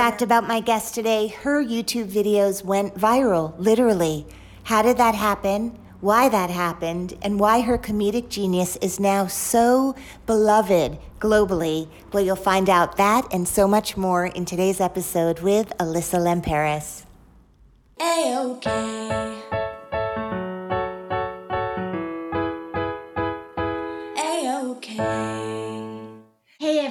fact about my guest today her YouTube videos went viral, literally. How did that happen? Why that happened? And why her comedic genius is now so beloved globally? Well, you'll find out that and so much more in today's episode with Alyssa Limperis. A-OK.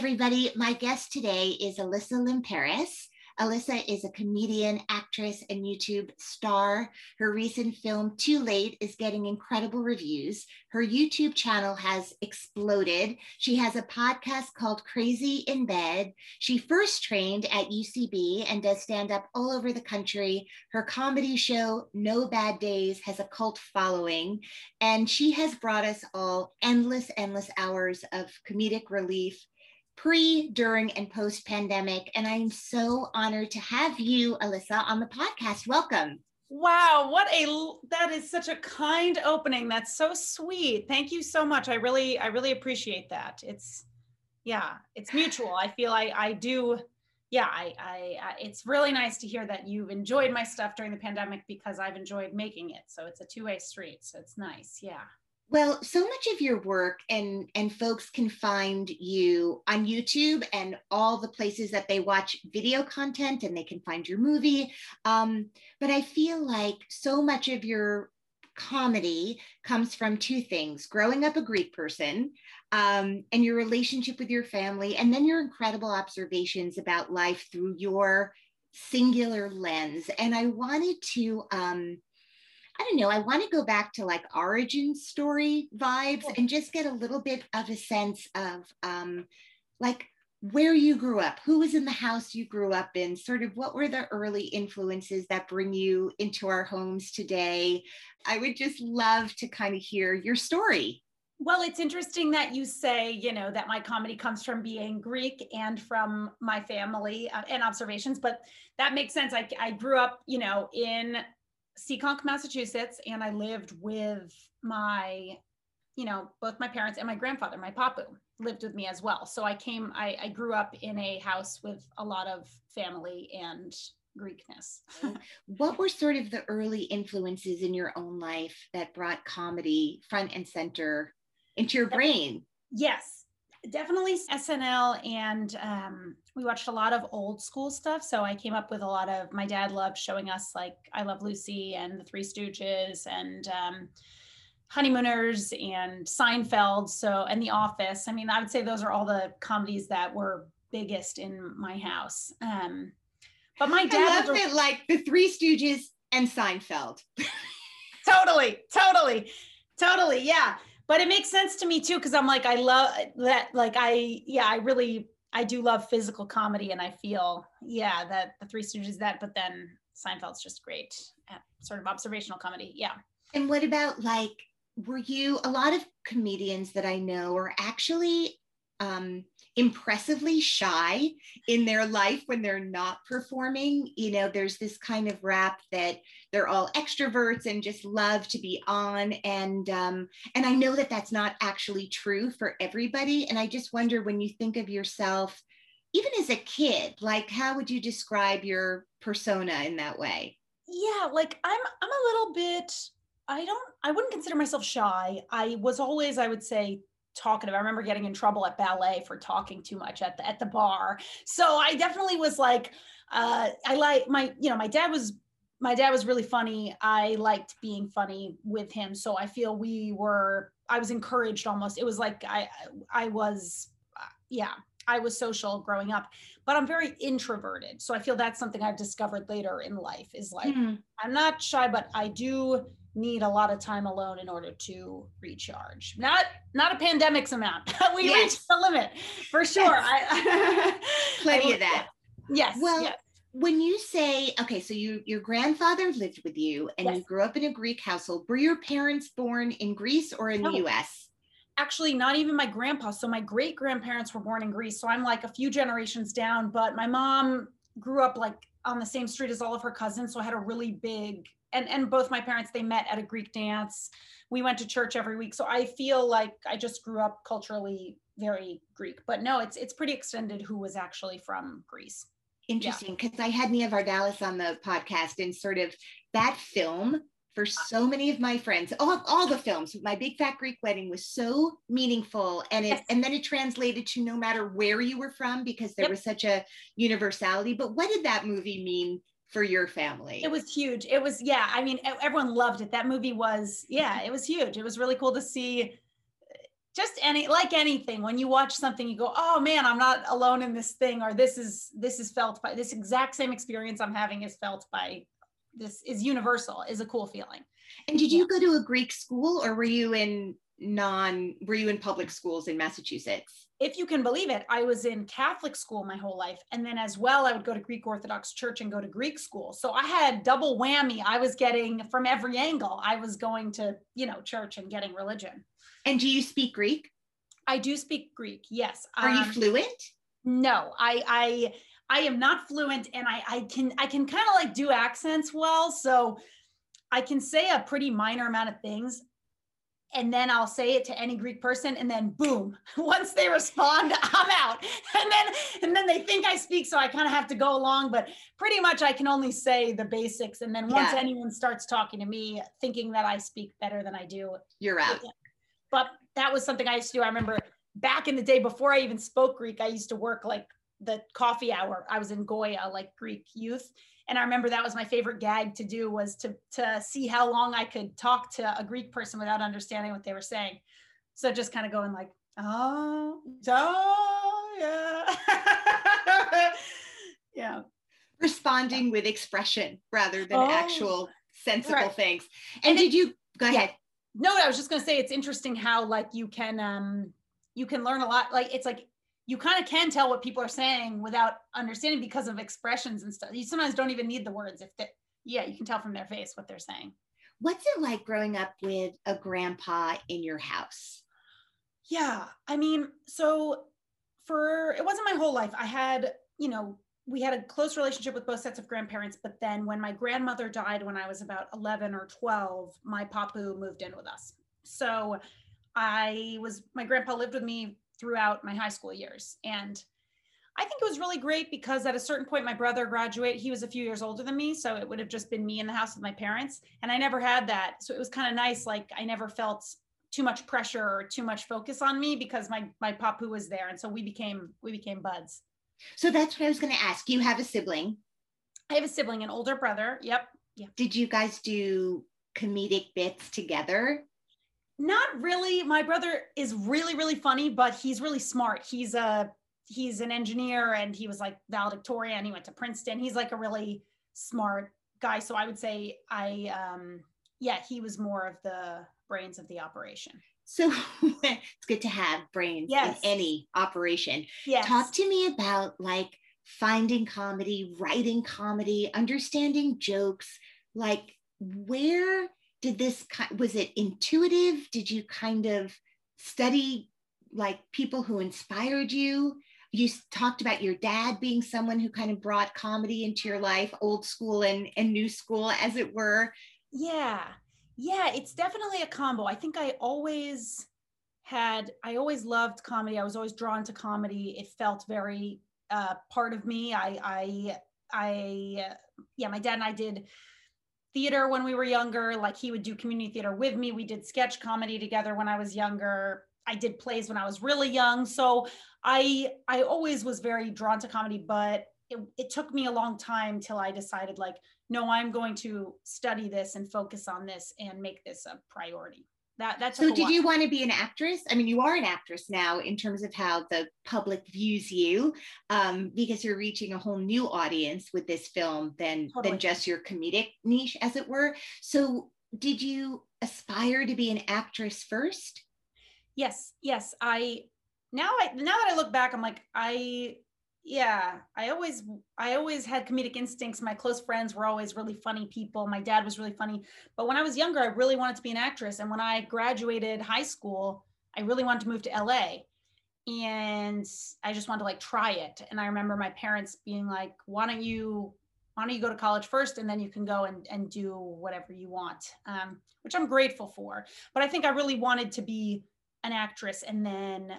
Everybody. My guest today is Alyssa Limperis. Alyssa is a comedian, actress, and YouTube star. Her recent film, Too Late, is getting incredible reviews. Her YouTube channel has exploded. She has a podcast called Crazy in Bed. She first trained at UCB and does stand up all over the country. Her comedy show, No Bad Days, has a cult following. And she has brought us all endless, endless hours of comedic relief pre, during, and post pandemic. And I'm so honored to have you, Alyssa, on the podcast. Welcome. Wow, what a that is such a kind opening. That's so sweet. Thank you so much. I really I really appreciate that. It's yeah, it's mutual. I feel I I do yeah, I, I, I it's really nice to hear that you've enjoyed my stuff during the pandemic because I've enjoyed making it. So it's a two-way street. So it's nice. Yeah. Well, so much of your work and and folks can find you on YouTube and all the places that they watch video content and they can find your movie. Um, but I feel like so much of your comedy comes from two things growing up a Greek person um, and your relationship with your family, and then your incredible observations about life through your singular lens. And I wanted to um, I don't know, I want to go back to like origin story vibes and just get a little bit of a sense of um, like where you grew up, who was in the house you grew up in, sort of what were the early influences that bring you into our homes today. I would just love to kind of hear your story. Well, it's interesting that you say, you know, that my comedy comes from being Greek and from my family uh, and observations, but that makes sense. I, I grew up, you know, in Seekonk, Massachusetts, and I lived with my, you know, both my parents and my grandfather, my papu, lived with me as well. So I came, I, I grew up in a house with a lot of family and Greekness. Oh, what were sort of the early influences in your own life that brought comedy front and center into your brain? Yes, definitely SNL and um, we watched a lot of old school stuff. So I came up with a lot of my dad loved showing us like I Love Lucy and the Three Stooges and um, Honeymooners and Seinfeld. So and The Office. I mean, I would say those are all the comedies that were biggest in my house. Um, but my dad I love it, like the Three Stooges and Seinfeld. totally, totally, totally. Yeah but it makes sense to me too because i'm like i love that like i yeah i really i do love physical comedy and i feel yeah that the three stooges that but then seinfeld's just great at sort of observational comedy yeah. And what about like were you a lot of comedians that i know are actually um, impressively shy in their life when they're not performing. You know, there's this kind of rap that they're all extroverts and just love to be on, and um, and I know that that's not actually true for everybody. And I just wonder when you think of yourself, even as a kid, like how would you describe your persona in that way? Yeah, like I'm I'm a little bit I don't I wouldn't consider myself shy. I was always I would say talkative. I remember getting in trouble at ballet for talking too much at the at the bar. So I definitely was like, uh, I like my, you know, my dad was my dad was really funny. I liked being funny with him. So I feel we were, I was encouraged almost. It was like I I was, uh, yeah, I was social growing up, but I'm very introverted. So I feel that's something I've discovered later in life is like, mm-hmm. I'm not shy, but I do need a lot of time alone in order to recharge. Not not a pandemic's amount. we yes. reached the limit for sure. Yes. I, Plenty I, of that. Yes. Well, yes. when you say okay, so you your grandfather lived with you and you grew up in a Greek household. Were your parents born in Greece or in no. the U.S.? Actually, not even my grandpa. So my great grandparents were born in Greece. So I'm like a few generations down. But my mom grew up like on the same street as all of her cousins. So I had a really big and and both my parents they met at a greek dance we went to church every week so i feel like i just grew up culturally very greek but no it's it's pretty extended who was actually from greece interesting because i had nia vardalos on the podcast and sort of that film for so many of my friends all, all the films my big fat greek wedding was so meaningful and it yes. and then it translated to no matter where you were from because there yep. was such a universality but what did that movie mean for your family. It was huge. It was, yeah. I mean, everyone loved it. That movie was, yeah, it was huge. It was really cool to see uh, just any like anything when you watch something you go oh man i'm not alone in this thing or this is this is felt by this exact same experience i'm having is felt by this is universal is a cool feeling. And did you go to a greek school or were you in non were you in public schools in massachusetts? If you can believe it i was in catholic school my whole life and then as well i would go to greek orthodox church and go to greek school. So i had double whammy. I was getting from every angle i was going to you know church and getting religion. And do you speak greek? I do speak greek yes. Are um, you fluent? No i i i am not fluent and i i can i can kind of like do accents well so I can say a pretty minor amount of things and then I'll say it to any Greek person, and then boom, once they respond, I'm out. And then and then they think I speak, so I kind of have to go along. But pretty much I can only say the basics. And then once yeah. anyone starts talking to me, thinking that I speak better than I do, you're out. But that was something I used to do. I remember back in the day before I even spoke Greek, I used to work like the coffee hour. I was in Goya, like Greek youth and i remember that was my favorite gag to do was to to see how long i could talk to a greek person without understanding what they were saying so just kind of going like oh oh yeah yeah responding with expression rather than oh, actual sensible right. things and, and did it, you go yeah. ahead no i was just going to say it's interesting how like you can um you can learn a lot like it's like you kind of can tell what people are saying without understanding because of expressions and stuff. You sometimes don't even need the words if they, yeah, you can tell from their face what they're saying. What's it like growing up with a grandpa in your house? Yeah, I mean, so for it wasn't my whole life. I had, you know, we had a close relationship with both sets of grandparents, but then when my grandmother died when I was about 11 or 12, my papu moved in with us. So I was my grandpa lived with me throughout my high school years. And I think it was really great because at a certain point, my brother graduated. He was a few years older than me. So it would have just been me in the house with my parents. And I never had that. So it was kind of nice. Like I never felt too much pressure or too much focus on me because my my papu was there. And so we became we became buds. So that's what I was going to ask. You have a sibling. I have a sibling, an older brother. Yep. Yep. Did you guys do comedic bits together? Not really my brother is really really funny but he's really smart. He's a he's an engineer and he was like valedictorian. He went to princeton. He's like a really smart guy. So i would say i um yeah he was more of the brains of the operation. So it's good to have brains yes. in any operation. Yes. talk to me about like finding comedy writing comedy understanding jokes. Like where did this was it intuitive did you kind of study like people who inspired you? You talked about your dad being someone who kind of brought comedy into your life, old school and, and new school, as it were. Yeah. Yeah, it's definitely a combo. I think I always had, I always loved comedy. I was always drawn to comedy. It felt very uh, part of me. I, I, I, uh, yeah, my dad and I did theater when we were younger. Like he would do community theater with me. We did sketch comedy together when I was younger. I did plays when I was really young. So I I always was very drawn to comedy, but it, it took me a long time till I decided like, no, I'm going to study this and focus on this and make this a priority that that's so did you want to be an actress? I mean you are an actress now in terms of how the public views you um, because you're reaching a whole new audience with this film than totally. than just your comedic niche as it were. So did you aspire to be an actress first? Yes yes i now i now that i look back i'm like i yeah i always i always had comedic instincts. My close friends were always really funny people. My dad was really funny. But when i was younger i really wanted to be an actress. And when i graduated high school i really wanted to move to la and i just wanted to like try it. And i remember my parents being like why don't you why don't you go to college first and then you can go and, and do whatever you want um, which i'm grateful for. But i think i really wanted to be an actress and then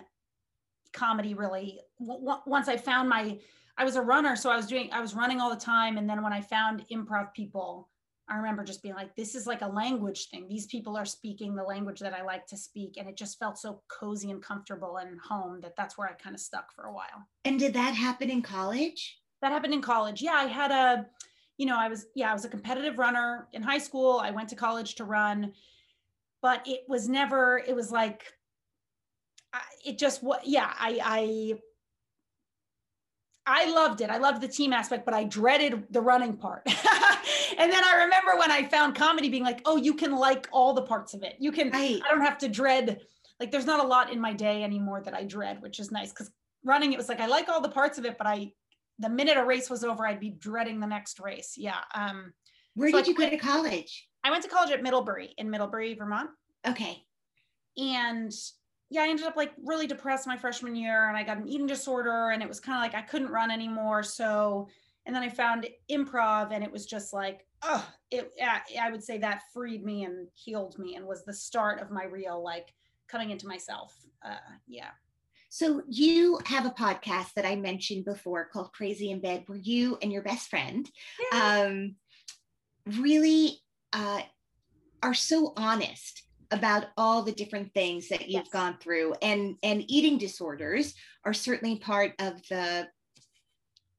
comedy really w- once i found my i was a runner so i was doing i was running all the time and then when i found improv people i remember just being like this is like a language thing. These people are speaking the language that i like to speak and it just felt so cozy and comfortable and home that that's where i kind of stuck for a while. And did that happen in college? That happened in college. Yeah i had a you know i was yeah i was a competitive runner in high school. I went to college to run but it was never it was like it just what yeah I I I loved it. I loved the team aspect, but I dreaded the running part. and then I remember when I found comedy being like, oh, you can like all the parts of it. You can, right. I don't have to dread, like, there's not a lot in my day anymore that I dread, which is nice. Cause running, it was like, I like all the parts of it, but I, the minute a race was over, I'd be dreading the next race. Yeah. Um, Where so did you go to college? I went to college at Middlebury in Middlebury, Vermont. Okay. And yeah, I ended up like really depressed my freshman year and I got an eating disorder and it was kind of like I couldn't run anymore. So, and then I found improv and it was just like, oh, it, I would say that freed me and healed me and was the start of my real like coming into myself. Uh, yeah. So you have a podcast that I mentioned before called Crazy in Bed, where you and your best friend yeah. um, really uh, are so honest about all the different things that you've yes. gone through and and eating disorders are certainly part of the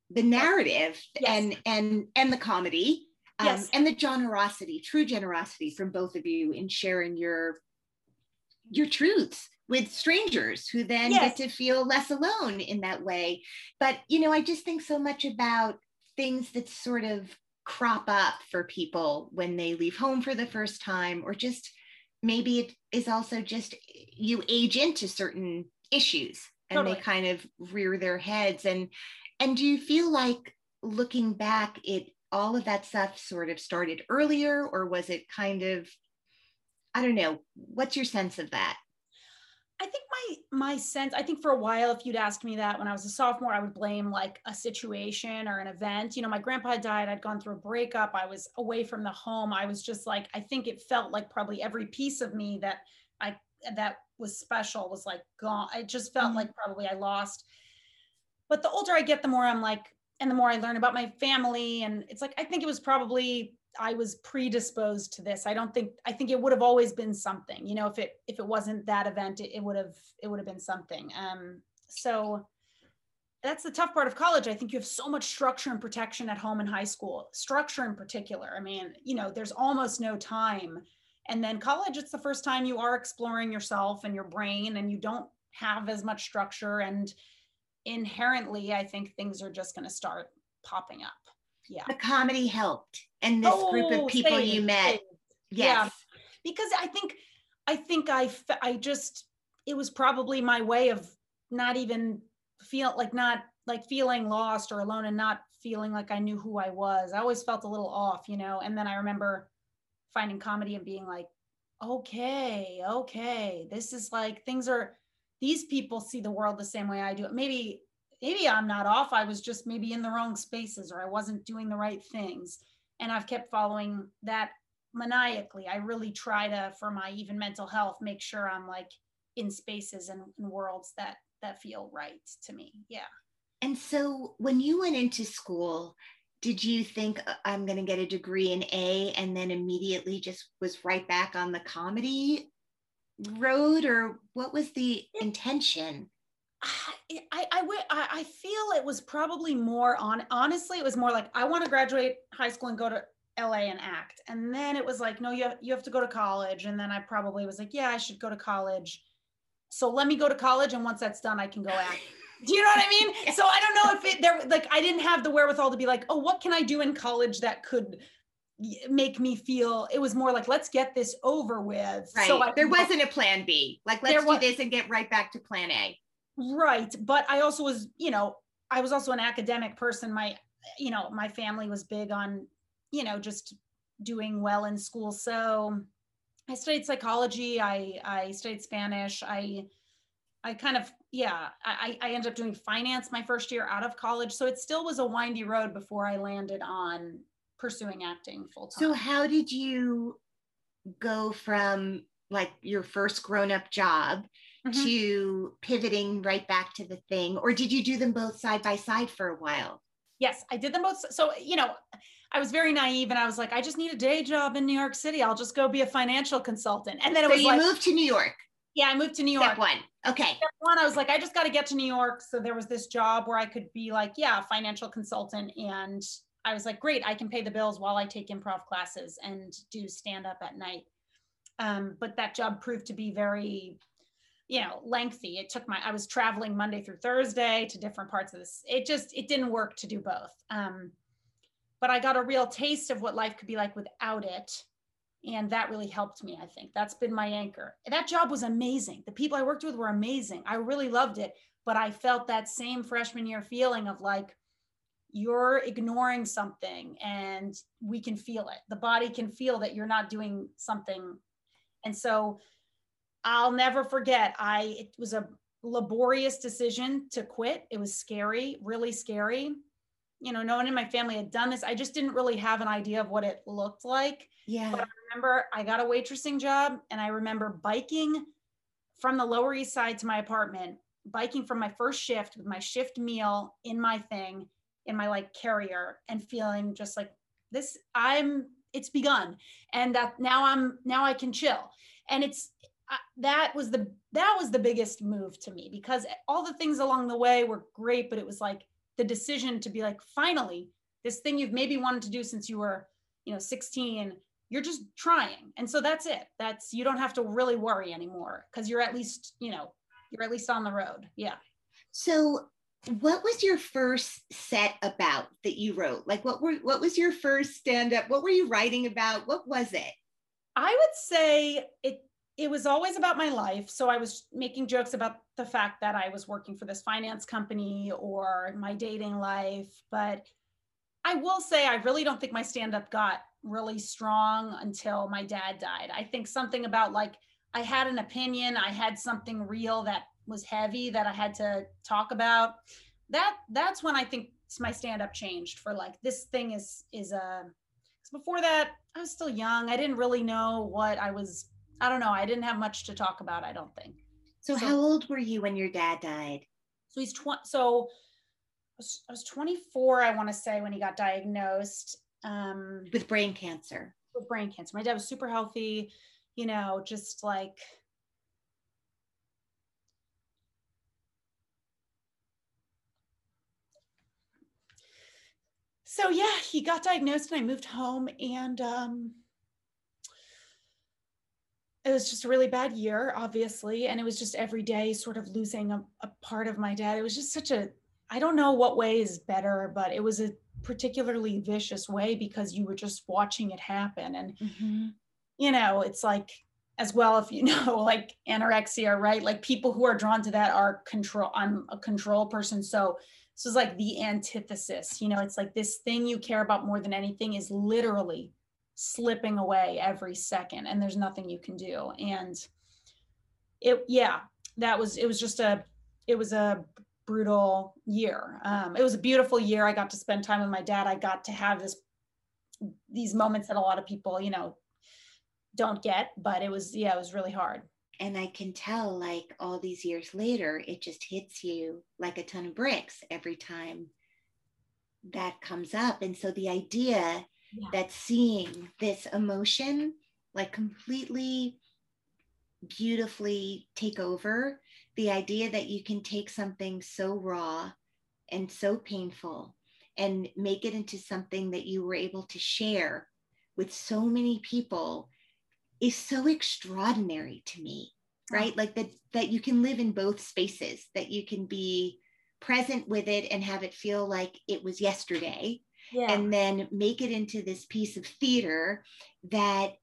the narrative yes. and and and the comedy um, yes. and the generosity true generosity from both of you in sharing your your truths with strangers who then yes. get to feel less alone in that way but you know i just think so much about things that sort of crop up for people when they leave home for the first time or just maybe it is also just you age into certain issues and totally. they kind of rear their heads and and do you feel like looking back it all of that stuff sort of started earlier or was it kind of i don't know what's your sense of that I think my my sense, I think for a while, if you'd asked me that when I was a sophomore, I would blame like a situation or an event. You know, my grandpa died, I'd gone through a breakup, I was away from the home. I was just like, I think it felt like probably every piece of me that I that was special was like gone. It just felt mm-hmm. like probably I lost. But the older I get, the more I'm like, and the more I learn about my family. And it's like, I think it was probably I was predisposed to this. I don't think I think it would have always been something. You know, if it if it wasn't that event, it, it would have it would have been something. Um, so that's the tough part of college. I think you have so much structure and protection at home in high school. Structure in particular. I mean, you know, there's almost no time. And then college, it's the first time you are exploring yourself and your brain, and you don't have as much structure. And inherently, I think things are just going to start popping up yeah the comedy helped and this oh, group of oh, people same, you met same. yes yeah. because i think i think i i just it was probably my way of not even feel like not like feeling lost or alone and not feeling like i knew who i was i always felt a little off you know and then i remember finding comedy and being like okay okay this is like things are these people see the world the same way I do. Maybe maybe I'm not off. I was just maybe in the wrong spaces or I wasn't doing the right things. And I've kept following that maniacally. I really try to, for my even mental health, make sure I'm like in spaces and, and worlds that that feel right to me. Yeah. And so when you went into school, did you think uh, I'm going to get a degree in A and then immediately just was right back on the comedy road or what was the intention? I, I, I, I feel it was probably more on, honestly, it was more like, I want to graduate high school and go to LA and act. And then it was like, no, you have, you have to go to college. And then I probably was like, yeah, I should go to college. So let me go to college. And once that's done, I can go act. Do you know what I mean? So I don't know if it there like I didn't have the wherewithal to be like, oh, what can I do in college that could make me feel it was more like let's get this over with right so I, there wasn't a plan b like let's do this and get right back to plan a right but i also was you know i was also an academic person. My you know my family was big on you know just doing well in school. So i studied psychology i i studied spanish. I i kind of yeah i i ended up doing finance my first year out of college. So it still was a windy road before i landed on pursuing acting full time. So how did you go from like your first grown-up job mm-hmm. to pivoting right back to the thing or did you do them both side by side for a while? Yes, I did them both. So, you know, I was very naive and I was like, I just need a day job in New York City. I'll just go be a financial consultant. And then it so was you like, moved to New York. Yeah, I moved to New York. Step one. Okay. Step one, I was like, I just got to get to New York. So there was this job where I could be like, yeah, financial consultant and I was like, great, I can pay the bills while I take improv classes and do stand up at night. Um, but that job proved to be very, you know, lengthy. It took my, I was traveling Monday through Thursday to different parts of this. It just, it didn't work to do both. Um, but I got a real taste of what life could be like without it. And that really helped me, I think. That's been my anchor. That job was amazing. The people I worked with were amazing. I really loved it. But I felt that same freshman year feeling of like, you're ignoring something and we can feel it. The body can feel that you're not doing something. And so I'll never forget, I, it was a laborious decision to quit. It was scary, really scary. You know, no one in my family had done this. I just didn't really have an idea of what it looked like. Yeah. But I remember I got a waitressing job and I remember biking from the Lower East Side to my apartment, biking from my first shift with my shift meal in my thing in my like carrier and feeling just like this i'm it's begun and that now i'm now i can chill and it's that was the that was the biggest move to me because all the things along the way were great but it was like the decision to be like finally this thing you've maybe wanted to do since you were you know 16 you're just trying. And so that's it. That's you don't have to really worry anymore because you're at least you know you're at least on the road. Yeah. So what was your first set about that you wrote? Like what were what was your first stand up what were you writing about? What was it? I would say it it was always about my life. So i was making jokes about the fact that i was working for this finance company or my dating life but i will say i really don't think my stand up got really strong until my dad died. I think something about like i had an opinion i had something real that was heavy that I had to talk about, that that's when I think my stand up changed for like this thing is is a uh, before that I was still young. I didn't really know what I was I don't know. I didn't have much to talk about, I don't think. So, so how old were you when your dad died? So he's 20 so I was, I was 24 I want to say when he got diagnosed um with brain cancer. With brain cancer. My dad was super healthy, you know, just like so yeah, he got diagnosed and I moved home and um, it was just a really bad year, obviously. And it was just every day sort of losing a, a part of my dad. It was just such a, I don't know what way is better, but it was a particularly vicious way because you were just watching it happen. And, mm-hmm. you know, it's like, as well, if you know, like anorexia, right? Like people who are drawn to that are control. I'm a control person. So this is like the antithesis. You know, it's like this thing you care about more than anything is literally slipping away every second, and there's nothing you can do. And it, yeah, that was it was just a it was a brutal year. Um, it was a beautiful year. I got to spend time with my dad. I got to have this these moments that a lot of people, you know, don't get, but it was yeah, it was really hard. And I can tell like all these years later, it just hits you like a ton of bricks every time that comes up. And so the idea yeah. that seeing this emotion like completely beautifully take over the idea that you can take something so raw and so painful and make it into something that you were able to share with so many people is so extraordinary to me right like that that you can live in both spaces that you can be present with it and have it feel like it was yesterday yeah. and then make it into this piece of theater that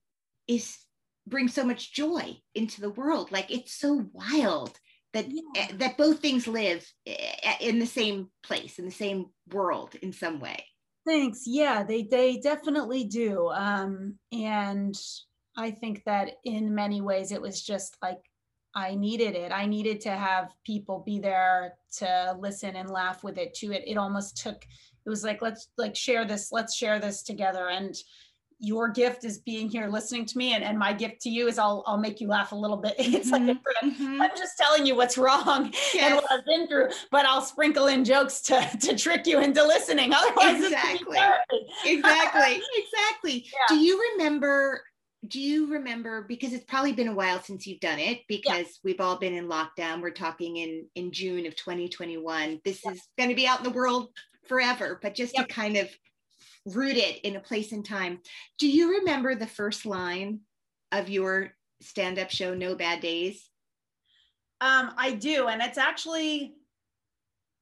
is brings so much joy into the world. Like it's so wild that yeah. that both things live eh, in the same place in the same world in some way. Thanks. Yeah they they definitely do. Um and i think that in many ways it was just like i needed it. I needed to have people be there to listen and laugh with it too. It it almost took it was like let's like share this let's share this together and your gift is being here listening to me and, and my gift to you is I'll I'll make you laugh a little bit. It's mm-hmm. like mm-hmm. I'm just telling you what's wrong yes. and what I've been through, but I'll sprinkle in jokes to to trick you into listening. Otherwise, exactly, exactly, exactly. Yeah. Do you remember? Do you remember? Because it's probably been a while since you've done it. Because yeah. we've all been in lockdown. We're talking in in June of 2021. This yeah. is going to be out in the world forever. But just yep. to kind of root it in a place and time. Do you remember the first line of your stand up show, No Bad Days? Um, I do. And it's actually,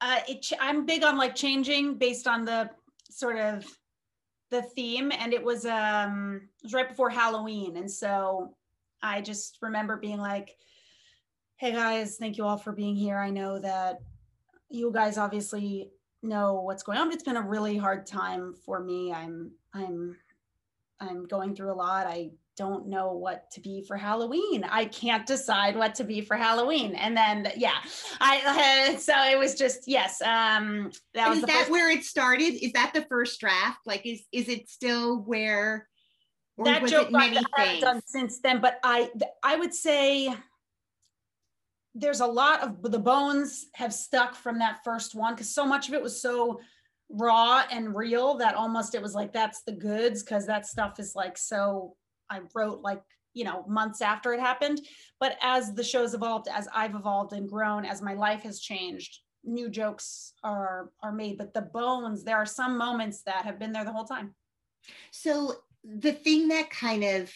uh, it, I'm big on like changing based on the sort of the theme. And it was, um, it was right before Halloween. And so I just remember being like, hey guys, thank you all for being here. I know that you guys obviously know what's going on. It's been a really hard time for me. I'm I'm I'm going through a lot. I don't know what to be for Halloween. I can't decide what to be for Halloween. And then yeah, I uh, so it was just yes. Um, that was is that where it started? Is that the first draft? Like is is it still where? that joke I have done since then, but I I would say there's a lot of the bones have stuck from that first one because so much of it was so raw and real that almost it was like that's the goods because that stuff is like so I wrote like you know months after it happened. But as the show's evolved as I've evolved and grown as my life has changed new jokes are are made but the bones there are some moments that have been there the whole time. So the thing that kind of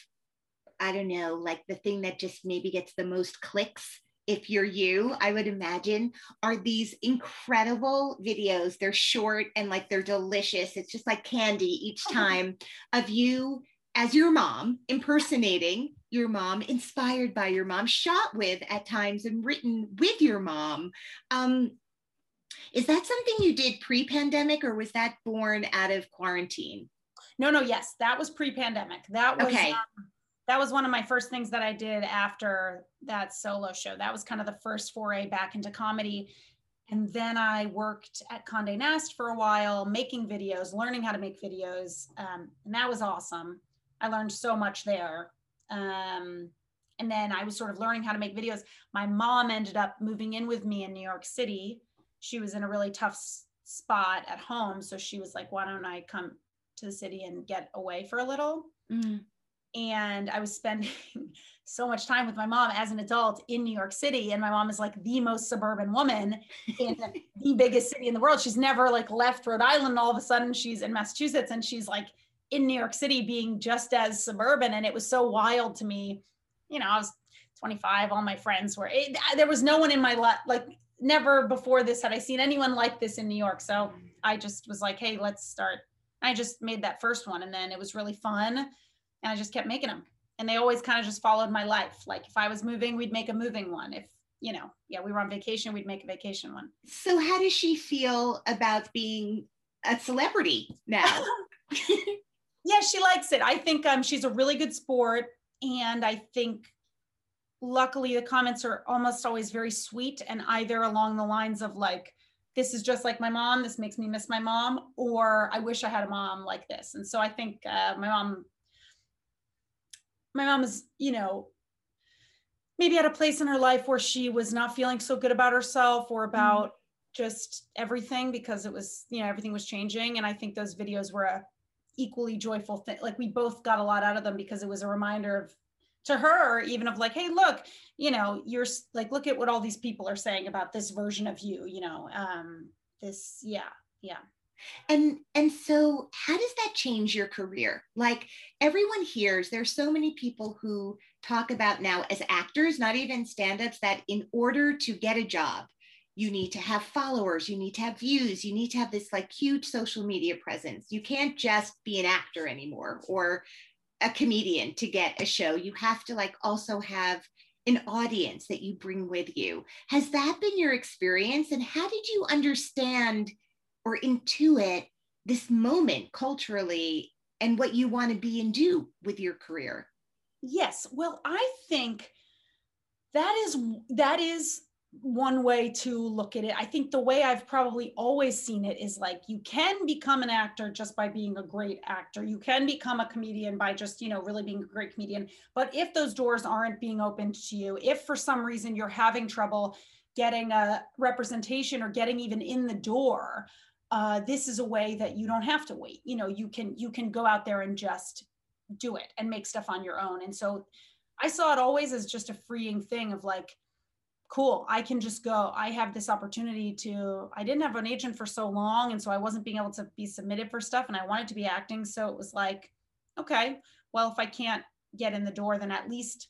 I don't know like the thing that just maybe gets the most clicks if you're you, I would imagine, are these incredible videos. They're short and like they're delicious. It's just like candy each oh. time of you as your mom impersonating your mom, inspired by your mom, shot with at times and written with your mom. Um, is that something you did pre pandemic or was that born out of quarantine? No, no, yes, that was pre pandemic. That was. Okay. Um, that was one of my first things that I did after that solo show. That was kind of the first foray back into comedy. And then I worked at Condé Nast for a while, making videos, learning how to make videos. Um, and that was awesome. I learned so much there. Um, and then I was sort of learning how to make videos. My mom ended up moving in with me in New York City. She was in a really tough spot at home. So she was like, why don't I come to the city and get away for a little? Mm and I was spending so much time with my mom as an adult in New York City. And my mom is like the most suburban woman in the biggest city in the world. She's never like left Rhode Island. all of a sudden, she's in Massachusetts and she's like in New York City being just as suburban. And it was so wild to me. You know, I was 25, all my friends were, it, there was no one in my life, like, never before this had I seen anyone like this in New York. So mm. I just was like, hey, let's start. I just made that first one and then it was really fun and I just kept making them. And they always kind of just followed my life. Like if I was moving, we'd make a moving one. If you know, yeah, we were on vacation, we'd make a vacation one. So how does she feel about being a celebrity now? yeah, she likes it. I think um, she's a really good sport, and I think luckily the comments are almost always very sweet and either along the lines of like this is just like my mom this makes me miss my mom or i wish i had a mom like this and so i think uh, my mom my mom is you know maybe at a place in her life where she was not feeling so good about herself or about mm just everything because it was you know everything was changing. And i think those videos were a equally joyful thing. Like we both got a lot out of them because it was a reminder of to her even of like hey look you know you're like look at what all these people are saying about this version of you you know um this yeah yeah and and so how does that change your career? Like everyone hears there's so many people who talk about now as actors not even stand-ups that in order to get a job you need to have followers you need to have views you need to have this like huge social media presence. You can't just be an actor anymore or a comedian to get a show. You have to like also have an audience that you bring with you. Has that been your experience? And how did you understand or intuit this moment culturally and what you want to be and do with your career yes well i think that is that is one way to look at it. I think the way I've probably always seen it is like you can become an actor just by being a great actor. You can become a comedian by just, you know, really being a great comedian. But if those doors aren't being opened to you, if for some reason you're having trouble getting a representation or getting even in the door, uh, this is a way that you don't have to wait. You know, you can you can go out there and just do it and make stuff on your own. And so I saw it always as just a freeing thing of like, cool i can just go. I have this opportunity to i didn't have an agent for so long. And so i wasn't being able to be submitted for stuff and i wanted to be acting. So it was like okay well if i can't get in the door then at least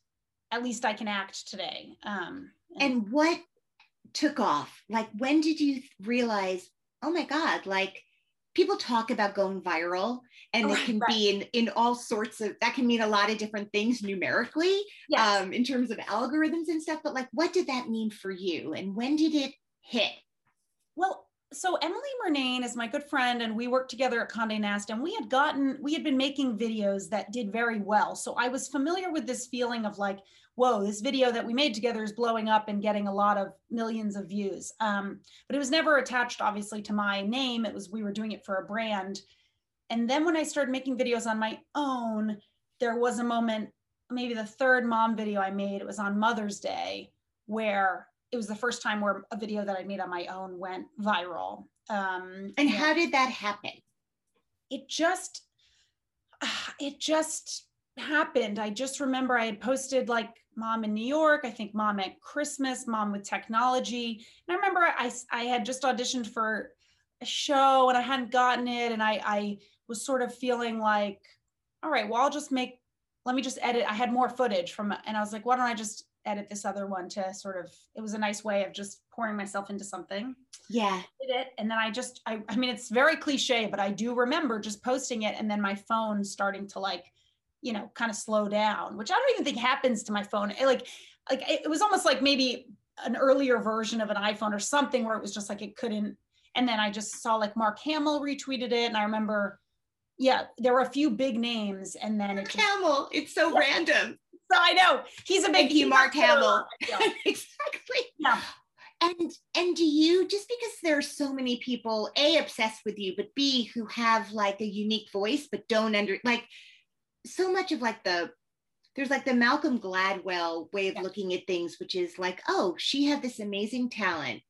at least i can act today. Um, and, and what took off? Like when did you realize oh my god like people talk about going viral and oh, it can right. be in in all sorts of that can mean a lot of different things numerically yes. um, in terms of algorithms and stuff but like what did that mean for you and when did it hit well so Emily Murnane is my good friend, and we worked together at Condé Nast, and we had gotten, we had been making videos that did very well. So I was familiar with this feeling of like, whoa, this video that we made together is blowing up and getting a lot of millions of views. Um, but it was never attached, obviously, to my name. It was we were doing it for a brand. And then when I started making videos on my own, there was a moment, maybe the third mom video I made, it was on Mother's Day, where it was the first time where a video that I made on my own went viral. Um, and how did that happen? It just, it just happened. I just remember I had posted like mom in New York, I think mom at Christmas, mom with technology. And I remember I, I had just auditioned for a show and I hadn't gotten it. And I, I was sort of feeling like, all right, well, I'll just make, let me just edit. I had more footage from, and I was like, why don't I just edit this other one to sort of it was a nice way of just pouring myself into something. Yeah. Did it and then i just I, I mean it's very cliche but i do remember just posting it and then my phone starting to like you know kind of slow down which i don't even think happens to my phone. It, like like it was almost like maybe an earlier version of an iphone or something where it was just like it couldn't and then i just saw like mark hamill retweeted it and i remember yeah there were a few big names and then mark it just, hamill it's so yeah. random I know he's a big you, Mark Hamill. exactly. Yeah. And and do you just because there are so many people a obsessed with you, but b who have like a unique voice but don't under like so much of like the there's like the Malcolm Gladwell way of yeah. looking at things, which is like, oh, she had this amazing talent,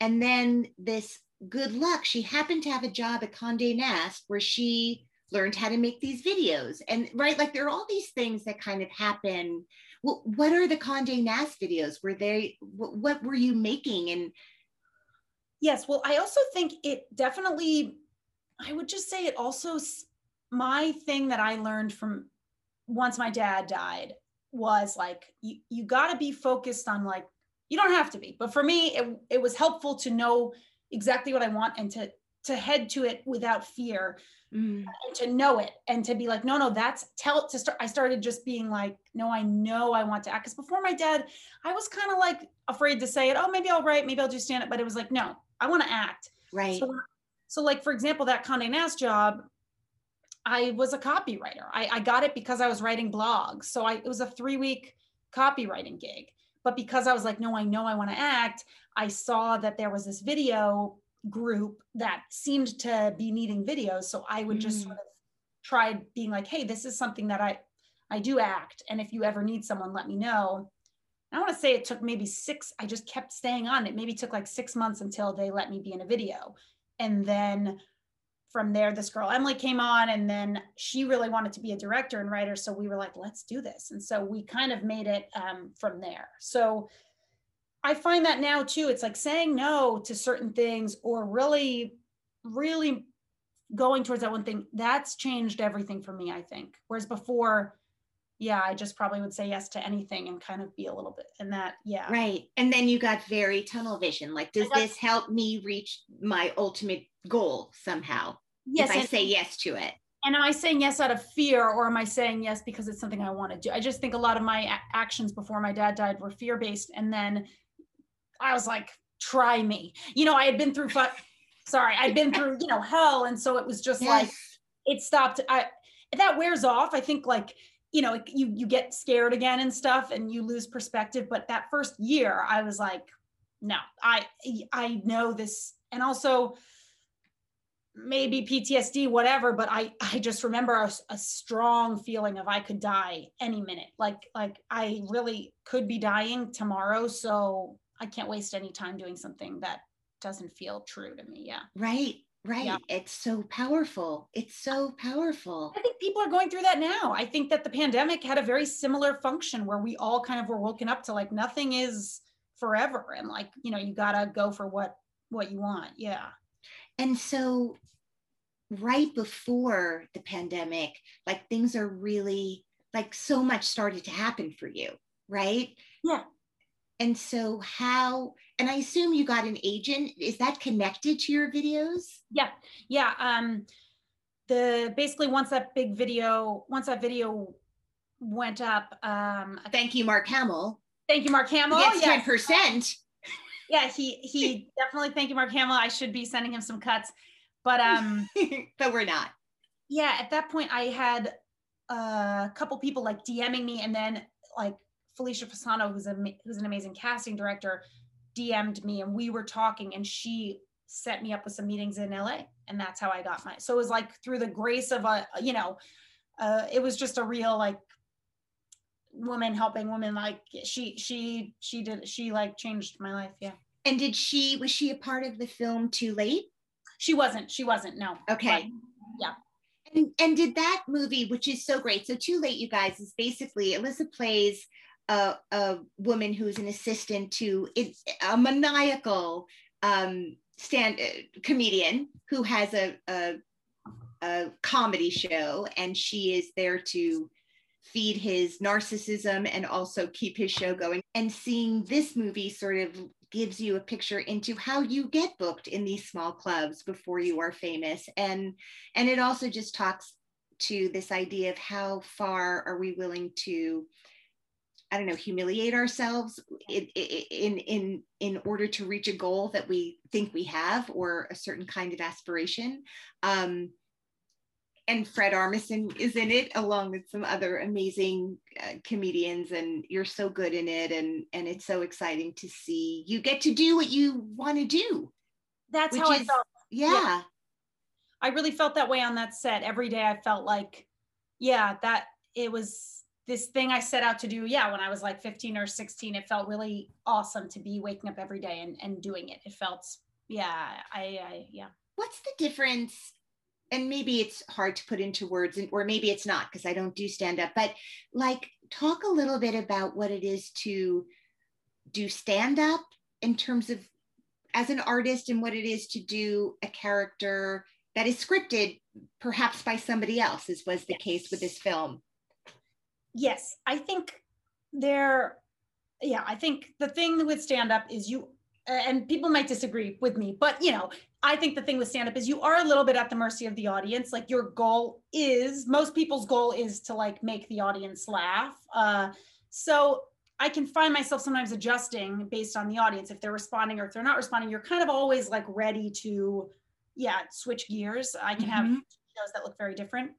and then this good luck. She happened to have a job at Condé Nast where she learned how to make these videos. And right like there are all these things that kind of happen. Well, what are the Condé Nast videos? Were they what, what were you making? And yes well I also think it definitely I would just say it also my thing that I learned from once my dad died was like you, you got to be focused on like you don't have to be but for me it, it was helpful to know exactly what I want and to to head to it without fear mm. and to know it and to be like no no that's tell to start i started just being like no i know i want to act because before my dad i was kind of like afraid to say it oh maybe i'll write maybe i'll do stand up but it was like no i want to act right so, so like for example that Condé Nast job I was a copywriter. I, I got it because I was writing blogs. So I, it was a three week copywriting gig. But because I was like, no, I know I want to act, I saw that there was this video group that seemed to be needing videos. So I would just Mm. sort of try being like, hey, this is something that I I do act. And if you ever need someone, let me know. I want to say it took maybe six, I just kept staying on. It maybe took like six months until they let me be in a video. And then from there, this girl Emily came on, and then she really wanted to be a director and writer. So we were like, let's do this. And so we kind of made it um, from there. So I find that now too, it's like saying no to certain things or really, really going towards that one thing. That's changed everything for me, I think. Whereas before, yeah, I just probably would say yes to anything and kind of be a little bit and that, yeah. Right. And then you got very tunnel vision. Like, does got- this help me reach my ultimate goal somehow? Yes. if I say yes to it. and am I saying yes out of fear or am I saying yes because it's something I want to do? I just think a lot of my a- actions before my dad died were fear based. And then I was like, try me. You know, I had been through, fu- sorry, I'd been through, you know, hell. And so it was just like, it stopped. I, that wears off. I think like, you know, you, you get scared again and stuff and you lose perspective. But that first year I was like, no, I, I know this. And also, maybe PTSD, whatever, but I, I just remember a, a, strong feeling of I could die any minute. Like, like I really could be dying tomorrow. So I can't waste any time doing something that doesn't feel true to me. Yeah. Right. Right. Yeah. It's so powerful. It's so powerful. I think people are going through that now. I think that the pandemic had a very similar function where we all kind of were woken up to like nothing is forever and like, you know, you got to go for what what you want. Yeah. And so right before the pandemic, like things are really like so much started to happen for you, right? Yeah. And so how and I assume you got an agent. Is that connected to your videos? Yeah. Yeah. Um the basically once that big video, once that video went up, um Thank you, Mark Hamill. thank you, Mark Hamill. Yes, Yes. 10%. Yeah, he he definitely thank you, Mark Hamill. I should be sending him some cuts. But um but we're not. yeah, at that point I had a couple people like DMing me and then like Felicia Fasano, who's a who's an amazing casting director, DM'd me and we were talking and she set me up with some meetings in LA and that's how I got my so it was like through the grace of a you know uh it was just a real like woman helping woman like she she she did she like changed my life yeah And did she was she a part of the film Too Late? she wasn't she wasn't no Okay. yeah. And, and did that movie, which is so great, so Too Late, you guys, is basically Alyssa plays a, a woman who's an assistant to it's a maniacal um, stand uh, comedian who has a, a a comedy show, and she is there to feed his narcissism and also keep his show going. And seeing this movie sort of gives you a picture into how you get booked in these small clubs before you are famous and and it also just talks to this idea of how far are we willing to i don't know humiliate ourselves in in in in order to reach a goal that we think we have or a certain kind of aspiration. Um and Fred Armisen is in it along with some other amazing uh, comedians and you're so good in it and and it's so exciting to see. You get to do what you want to do that's how i is- felt. Yeah. I really felt that way on that set. Every day I felt like, yeah, that it was this thing I set out to do. Yeah, when I was like 15 or 16, it felt really awesome to be waking up every day and, and doing it. It felt, yeah, I, I yeah. what's the difference and maybe it's hard to put into words and, or maybe it's not because i don't do stand up but like talk a little bit about what it is to do stand up in terms of as an artist and what it is to do a character that is scripted perhaps by somebody else as was the case with this film Yes, I think there, yeah, I think the thing with stand up is you, and people might disagree with me, but you know, I think the thing with stand up is you are a little bit at the mercy of the audience. Like your goal is, most people's goal is to like make the audience laugh. Uh, so I can find myself sometimes adjusting based on the audience. If they're responding or if they're not responding, you're kind of always like ready to, yeah, switch gears. I can have Mhm. shows that look very different.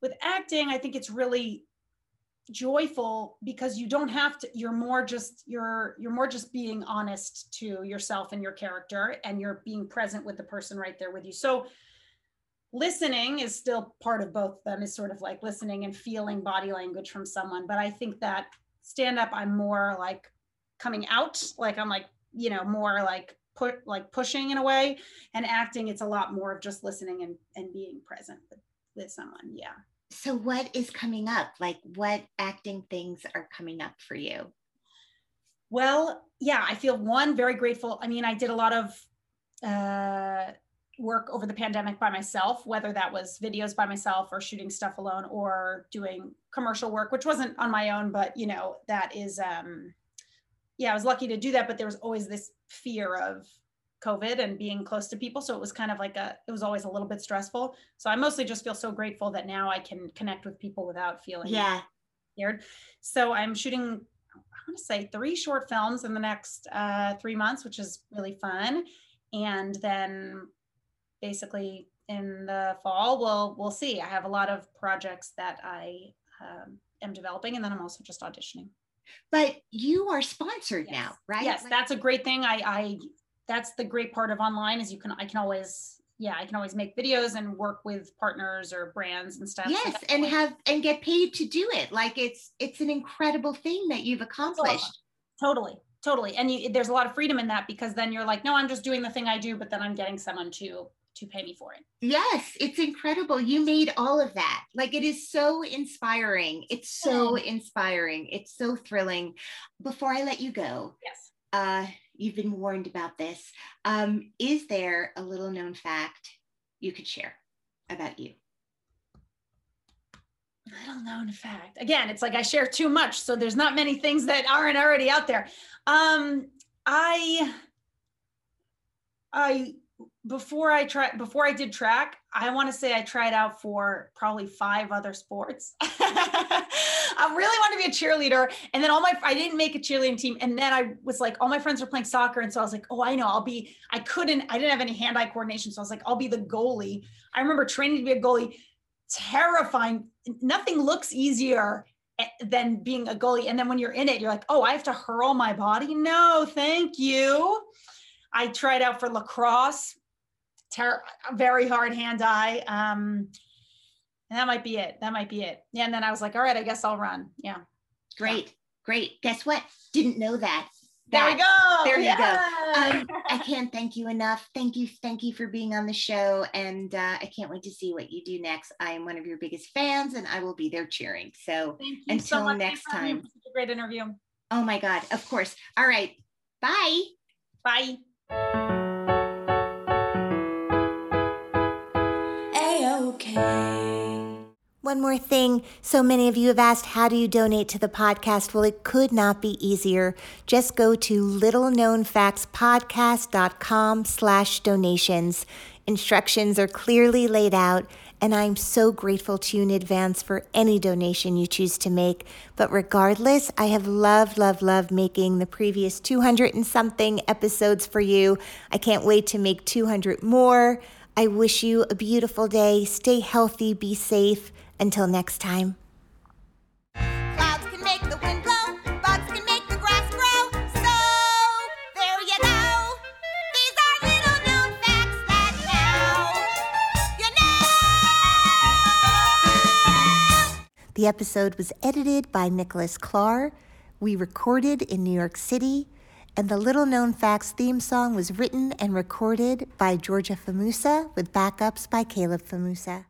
With acting, I think it's really joyful because you don't have to you're more just you're you're more just being honest to yourself and your character and you're being present with the person right there with you. So listening is still part of both of them is sort of like listening and feeling body language from someone. But i think that stand up i'm more like coming out like i'm like you know more like put like pushing in a way and acting it's a lot more of just listening and and being present with, with someone. Yeah so what is coming up? Like what acting things are coming up for you? Well yeah i feel one very grateful. I mean i did a lot of uh, work over the pandemic by myself whether that was videos by myself or shooting stuff alone or doing commercial work which wasn't on my own but you know that is um yeah i was lucky to do that but there was always this fear of COVID and being close to people. So it was kind of like a, it was always a little bit stressful. So I mostly just feel so grateful that now I can connect with people without feeling yeah. scared. So I'm shooting, I want to say three short films in the next uh, three months, which is really fun. And then basically in the fall, we'll, we'll see. I have a lot of projects that I um, am developing and then I'm also just auditioning but you are sponsored yes. now right yes like- that's a great thing i i that's the great part of online is you can I can always yeah I can always make videos and work with partners or brands and stuff. Yes, and have and get paid to do it. Like it's it's an incredible thing that you've accomplished. Totally, totally, and you, there's a lot of freedom in that because then you're like, no, I'm just doing the thing I do, but then I'm getting someone to to pay me for it. Yes, it's incredible. You made all of that. Like it is so inspiring. It's so inspiring. It's so thrilling. Before I let you go, yes. Uh, you've been warned about this. Um, is there a little known fact you could share about you? Little known fact. Again, it's like I share too much, so there's not many things that aren't already out there. Um, I, I before I tried before I did track, I want to say I tried out for probably five other sports. I really wanted to be a cheerleader. And then all my I didn't make a cheerleading team. And then I was like, all my friends were playing soccer. And so I was like, oh, I know, I'll be, I couldn't, I didn't have any hand-eye coordination. So I was like, I'll be the goalie. I remember training to be a goalie, terrifying. Nothing looks easier eh, than being a goalie. And then when you're in it, you're like, oh, I have to hurl my body. No, thank you. I tried out for lacrosse, ter- very hard hand eye. Um, and that might be it. That might be it. Yeah. And then I was like, all right, I guess I'll run. Yeah. Great. Great. Guess what? Didn't know that. There we go. There yeah. you go. Um, I can't thank you enough. Thank you. Thank you for being on the show. And uh, I can't wait to see what you do next. I am one of your biggest fans and I will be there cheering. So until so next time. a great interview. Oh my God. Of course. All right. Bye. Bye. One more thing. So many of you have asked, how do you donate to the podcast? Well, it could not be easier. Just go to littleknownfactspodcast.com slash donations. Instructions are clearly laid out, and I'm so grateful to you in advance for any donation you choose to make. But regardless, I have loved, loved, loved making the previous 200 and something episodes for you. I can't wait to make 200 more. I wish you a beautiful day. Stay healthy, be safe. Until next time. Clouds can make the wind blow, bugs can make the grass grow. So, there you go. These are little known facts that now you know. The episode was edited by Nicholas Clark. We recorded in New York City and the Little Known Facts theme song was written and recorded by Georgia Famusa with backups by Caleb Famusa.